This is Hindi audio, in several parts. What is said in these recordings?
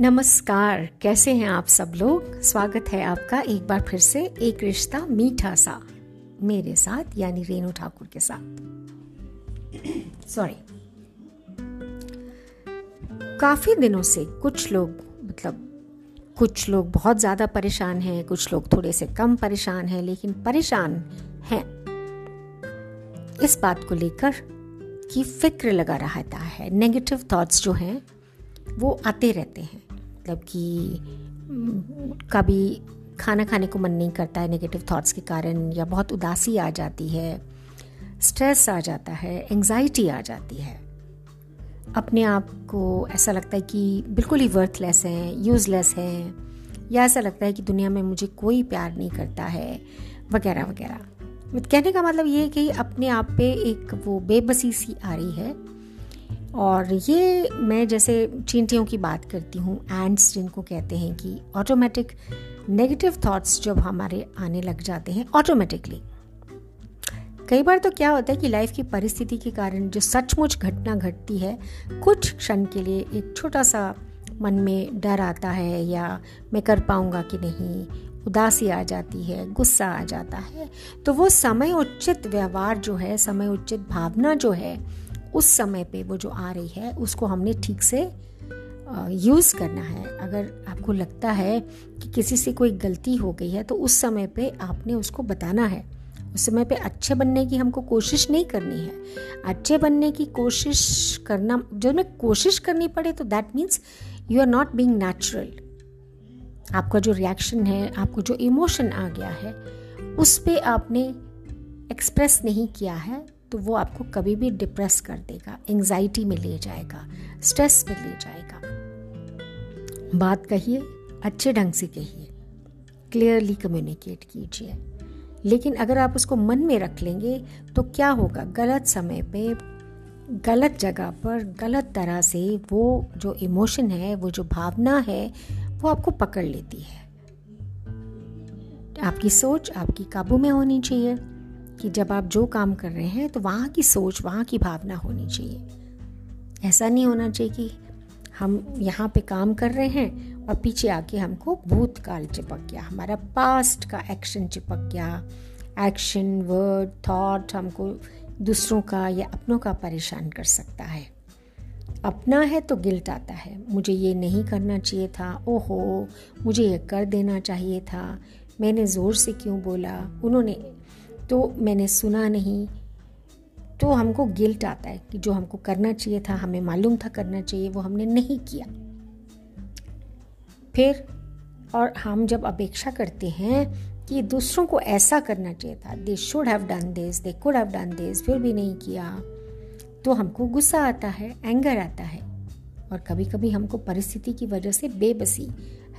नमस्कार, कैसे हैं आप सब लोग? स्वागत है आपका एक बार फिर से एक रिश्ता मीठा सा मेरे साथ, यानी रेणु ठाकुर के साथ। सॉरी काफ़ी दिनों से कुछ लोग मतलब कुछ लोग बहुत ज़्यादा परेशान हैं, कुछ लोग थोड़े से कम परेशान हैं, लेकिन परेशान हैं। इस बात को लेकर कि फ़िक्र लगा रहता है नेगेटिव थॉट्स जो हैं, वो आते रहते हैं। मतलब कि कभी खाना खाने को मन नहीं करता है नेगेटिव थॉट्स के कारण या बहुत उदासी आ जाती है स्ट्रेस आ जाता है एंजाइटी आ जाती है। अपने आप को ऐसा लगता है कि बिल्कुल ही वर्थलेस हैं यूज़लेस हैं, या ऐसा लगता है कि दुनिया में मुझे कोई प्यार नहीं करता है, वगैरह वगैरह। कहने का मतलब ये है कि अपने आप पे एक वो बेबसी सी आ रही है और ये मैं जैसे चींटियों की बात करती हूँ एंड्स जिनको कहते हैं कि ऑटोमेटिक नेगेटिव थॉट्स जब हमारे आने लग जाते हैं ऑटोमेटिकली कई बार तो क्या होता है कि लाइफ की परिस्थिति के कारण जो सचमुच घटना घटती है, कुछ क्षण के लिए एक छोटा सा मन में डर आता है या मैं कर पाऊँगा कि नहीं, उदासी आ जाती है, गुस्सा आ जाता है तो वो समय उचित व्यवहार जो है, समय उचित भावना जो है उस समय पे वो जो आ रही है, उसको हमने ठीक से यूज़ करना है। अगर आपको लगता है कि किसी से कोई गलती हो गई है तो उस समय पे आपने उसको बताना है। उस समय पे अच्छे बनने की हमको कोशिश नहीं करनी है। अच्छे बनने की कोशिश करना जब हमें कोशिश करनी पड़े तो that means you are not being natural आपका जो रिएक्शन है, आपको जो इमोशन आ गया है, उस पर आपने एक्सप्रेस नहीं किया है। तो वो आपको कभी भी डिप्रेस कर देगा एंजाइटी में ले जाएगा स्ट्रेस में ले जाएगा। बात कहिए, अच्छे ढंग से कहिए क्लियरली कम्युनिकेट कीजिए। लेकिन अगर आप उसको मन में रख लेंगे तो क्या होगा? गलत समय पे, गलत जगह पर, गलत तरह से वो जो इमोशन है, वो जो भावना है, वो आपको पकड़ लेती है। आपकी सोच आपकी काबू में होनी चाहिए। कि जब आप जो काम कर रहे हैं तो वहाँ की सोच, वहाँ की भावना होनी चाहिए। ऐसा नहीं होना चाहिए कि हम यहाँ पे काम कर रहे हैं और पीछे आके हमको भूतकाल चिपक गया, हमारा पास्ट का एक्शन चिपक गया। एक्शन वर्ड थॉट हमको दूसरों का या अपनों का परेशान कर सकता है। अपना है तो गिल्ट आता है। मुझे ये नहीं करना चाहिए था। ओहो, मुझे ये कर देना चाहिए था। मैंने ज़ोर से क्यों बोला? उन्होंने तो मैंने सुना नहीं। तो हमको गिल्ट आता है कि जो हमको करना चाहिए था, हमें मालूम था करना चाहिए, वो हमने नहीं किया। फिर, और हम जब अपेक्षा करते हैं कि दूसरों को ऐसा करना चाहिए था they should have done this they could have done this फिर भी नहीं किया तो हमको गुस्सा आता है एंगर आता है। और कभी कभी हमको परिस्थिति की वजह से बेबसी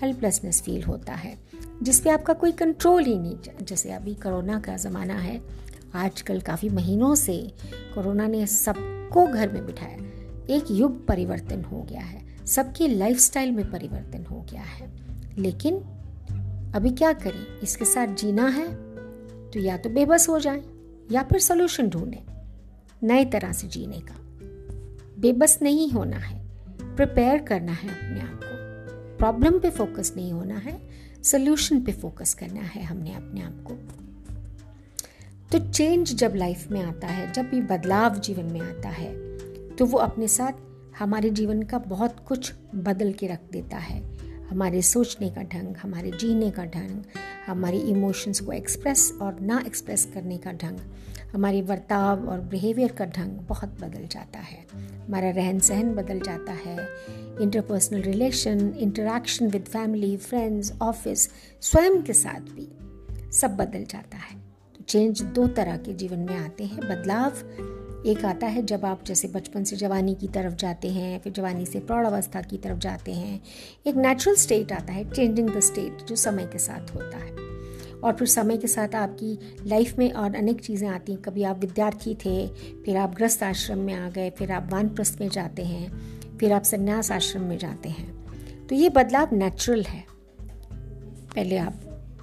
हेल्पलेसनेस फील होता है, जिस पे आपका कोई कंट्रोल ही नहीं। जैसे अभी कोरोना का ज़माना है, आजकल काफ़ी महीनों से कोरोना ने सबको घर में बिठाया। एक युग परिवर्तन हो गया है, सबकी लाइफस्टाइल में परिवर्तन हो गया है। लेकिन अभी क्या करें? इसके साथ जीना है तो या तो बेबस हो जाए, या फिर सोल्यूशन ढूंढें, नए तरह से जीने का। बेबस नहीं होना है प्रिपेयर करना है अपने आप को। प्रॉब्लम पे फोकस नहीं होना है सोल्यूशन पे फोकस करना है हमने अपने आप को। तो चेंज जब लाइफ में आता है, जब भी बदलाव जीवन में आता है तो वो अपने साथ हमारे जीवन का बहुत कुछ बदल के रख देता है। हमारे सोचने का ढंग, हमारे जीने का ढंग, हमारे इमोशंस को एक्सप्रेस और ना एक्सप्रेस करने का ढंग, हमारे बर्ताव और बिहेवियर का ढंग बहुत बदल जाता है। हमारा रहन सहन बदल जाता है। Interpersonal relation interaction with family friends office स्वयं के साथ भी सब बदल जाता है। तो चेंज दो तरह के जीवन में आते हैं। बदलाव एक आता है जब आप जैसे बचपन से जवानी की तरफ़ जाते हैं, फिर जवानी से प्रौढ़ अवस्था की तरफ़ जाते हैं, एक नेचुरल स्टेट आता है चेंजिंग द स्टेट जो समय के साथ होता है। और फिर समय के साथ आपकी लाइफ में और अनेक चीज़ें आती हैं। कभी आप विद्यार्थी थे, फिर आप ग्रस्त आश्रम में आ गए, फिर आप वानप्रस्थ में जाते हैं, फिर आप संन्यास आश्रम में जाते हैं। तो ये बदलाव नेचुरल है। पहले आप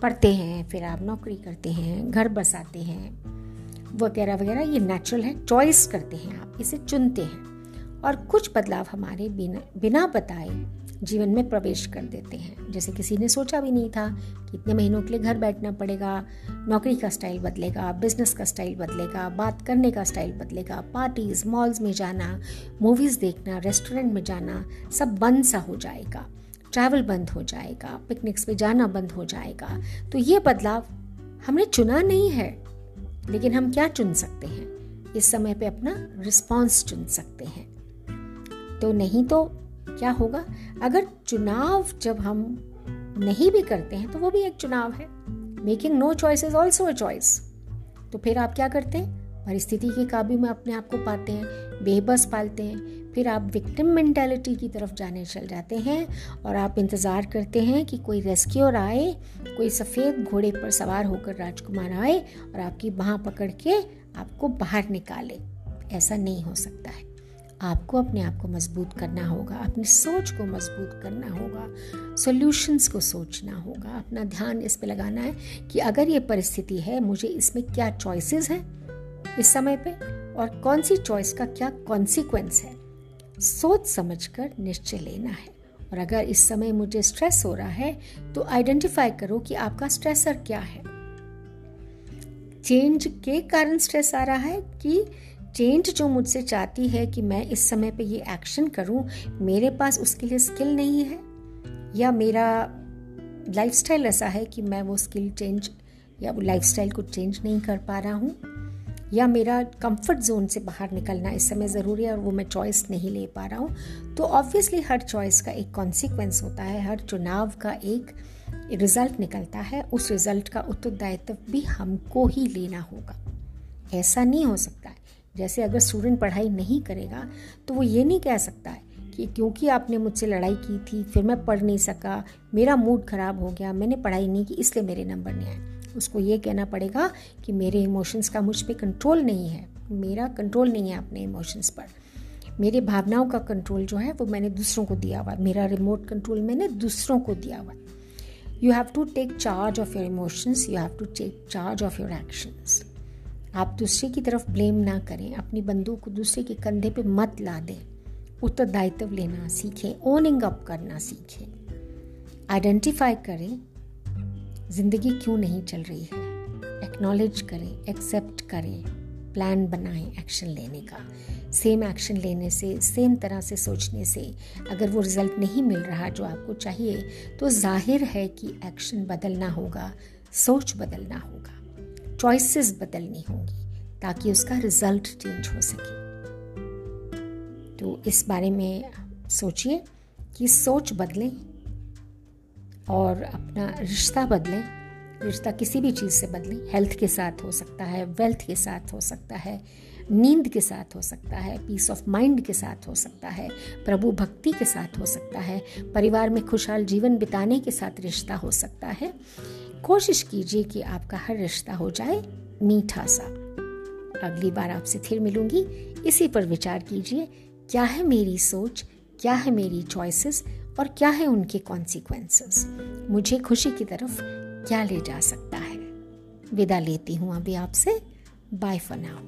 पढ़ते हैं, फिर आप नौकरी करते हैं, घर बसाते हैं वगैरह वगैरह, ये नेचुरल है चॉइस करते हैं आप, इसे चुनते हैं। और कुछ बदलाव हमारे बिना बिना बताए जीवन में प्रवेश कर देते हैं। जैसे किसी ने सोचा भी नहीं था कि इतने महीनों के लिए घर बैठना पड़ेगा, नौकरी का स्टाइल बदलेगा बिज़नेस का स्टाइल बदलेगा, बात करने का स्टाइल बदलेगा पार्टीज़ मॉल्स में जाना मूवीज़ देखना रेस्टोरेंट में जाना, सब बंद सा हो जाएगा। ट्रैवल बंद हो जाएगा पिकनिक्स पे जाना बंद हो जाएगा। तो ये बदलाव हमने चुना नहीं है। लेकिन हम क्या चुन सकते हैं? इस समय पे अपना रिस्पॉन्स चुन सकते हैं। तो नहीं तो क्या होगा? अगर चुनाव जब हम नहीं भी करते हैं तो वो भी एक चुनाव है। Making no choice is also a choice तो फिर आप क्या करते हैं? परिस्थिति के काबू में अपने आप को पाते हैं, बेबस पालते हैं, फिर आप विक्टिम मेंटेलिटी की तरफ़ जाने चल जाते हैं और आप इंतज़ार करते हैं कि कोई रेस्क्यूर आए, कोई सफ़ेद घोड़े पर सवार होकर राजकुमार आए और आपकी बाह पकड़ के आपको बाहर निकाले। ऐसा नहीं हो सकता है। आपको अपने आप को मज़बूत करना होगा, अपनी सोच को मज़बूत करना होगा सॉल्यूशंस को सोचना होगा। अपना ध्यान इस पे लगाना है कि अगर ये परिस्थिति है, मुझे इसमें क्या चॉइसेस हैं? इस समय पे? और कौन सी चॉइस का क्या कॉन्सिक्वेंस है? सोच समझकर निश्चय लेना है। और अगर इस समय मुझे स्ट्रेस हो रहा है तो आइडेंटिफाई करो कि आपका स्ट्रेसर क्या है। चेंज के कारण स्ट्रेस आ रहा है कि चेंज जो मुझसे चाहती है कि मैं इस समय पे ये एक्शन करूँ, मेरे पास उसके लिए स्किल नहीं है? या मेरा लाइफस्टाइल ऐसा है कि मैं वो स्किल चेंज या वो लाइफस्टाइल को चेंज नहीं कर पा रहा हूँ? या मेरा कंफर्ट जोन से बाहर निकलना इस समय ज़रूरी है और वो मैं चॉइस नहीं ले पा रहा हूँ। तो ऑब्वियसली हर चॉइस का एक कॉन्सिक्वेंस होता है, हर चुनाव का एक रिज़ल्ट निकलता है, उस रिज़ल्ट का उत्तरदायित्व भी हमको ही लेना होगा। ऐसा नहीं हो सकता। है जैसे अगर स्टूडेंट पढ़ाई नहीं करेगा तो वो ये नहीं कह सकता है कि क्योंकि आपने मुझसे लड़ाई की थी, फिर मैं पढ़ नहीं सका, मेरा मूड ख़राब हो गया, मैंने पढ़ाई नहीं की, इसलिए मेरे नंबर नहीं आए। उसको ये कहना पड़ेगा कि मेरे इमोशंस का मुझ पर कंट्रोल नहीं है। मेरा कंट्रोल नहीं है अपने इमोशंस पर। मेरे भावनाओं का कंट्रोल जो है, वो मैंने दूसरों को दिया हुआ मेरा रिमोट कंट्रोल मैंने दूसरों को दिया हुआ you have to take charge of your emotions you have to take charge of your actions आप दूसरे की तरफ़ ब्लेम ना करें, अपनी बंदूक को दूसरे के कंधे पे मत ला दें। उत्तरदायित्व लेना सीखें ओनिंग अप करना सीखें। आइडेंटिफाई करें, ज़िंदगी क्यों नहीं चल रही है? एक्नॉलेज करें एक्सेप्ट करें प्लान बनाएँ एक्शन लेने का। सेम एक्शन लेने से सेम तरह से सोचने से अगर वो रिज़ल्ट नहीं मिल रहा जो आपको चाहिए तो ज़ाहिर है कि एक्शन बदलना होगा, सोच बदलना होगा। चॉइसेस बदलनी होंगी, ताकि उसका रिज़ल्ट चेंज हो सके। तो इस बारे में सोचिए कि सोच बदलें और अपना रिश्ता बदलें। रिश्ता किसी भी चीज़ से बदलें। हेल्थ के साथ हो सकता है वेल्थ के साथ हो सकता है, नींद के साथ हो सकता है पीस ऑफ़ माइंड के साथ हो सकता है, प्रभु भक्ति के साथ हो सकता है, परिवार में खुशहाल जीवन बिताने के साथ रिश्ता हो सकता है। कोशिश कीजिए कि आपका हर रिश्ता हो जाए मीठा सा। अगली बार आपसे फिर मिलूँगी। इसी पर विचार कीजिए क्या है मेरी सोच, क्या है मेरी चॉइसेस और क्या है उनके कॉन्सिक्वेंसेस मुझे खुशी की तरफ़ क्या ले जा सकता है? विदा लेती हूँ अभी आपसे। Bye for now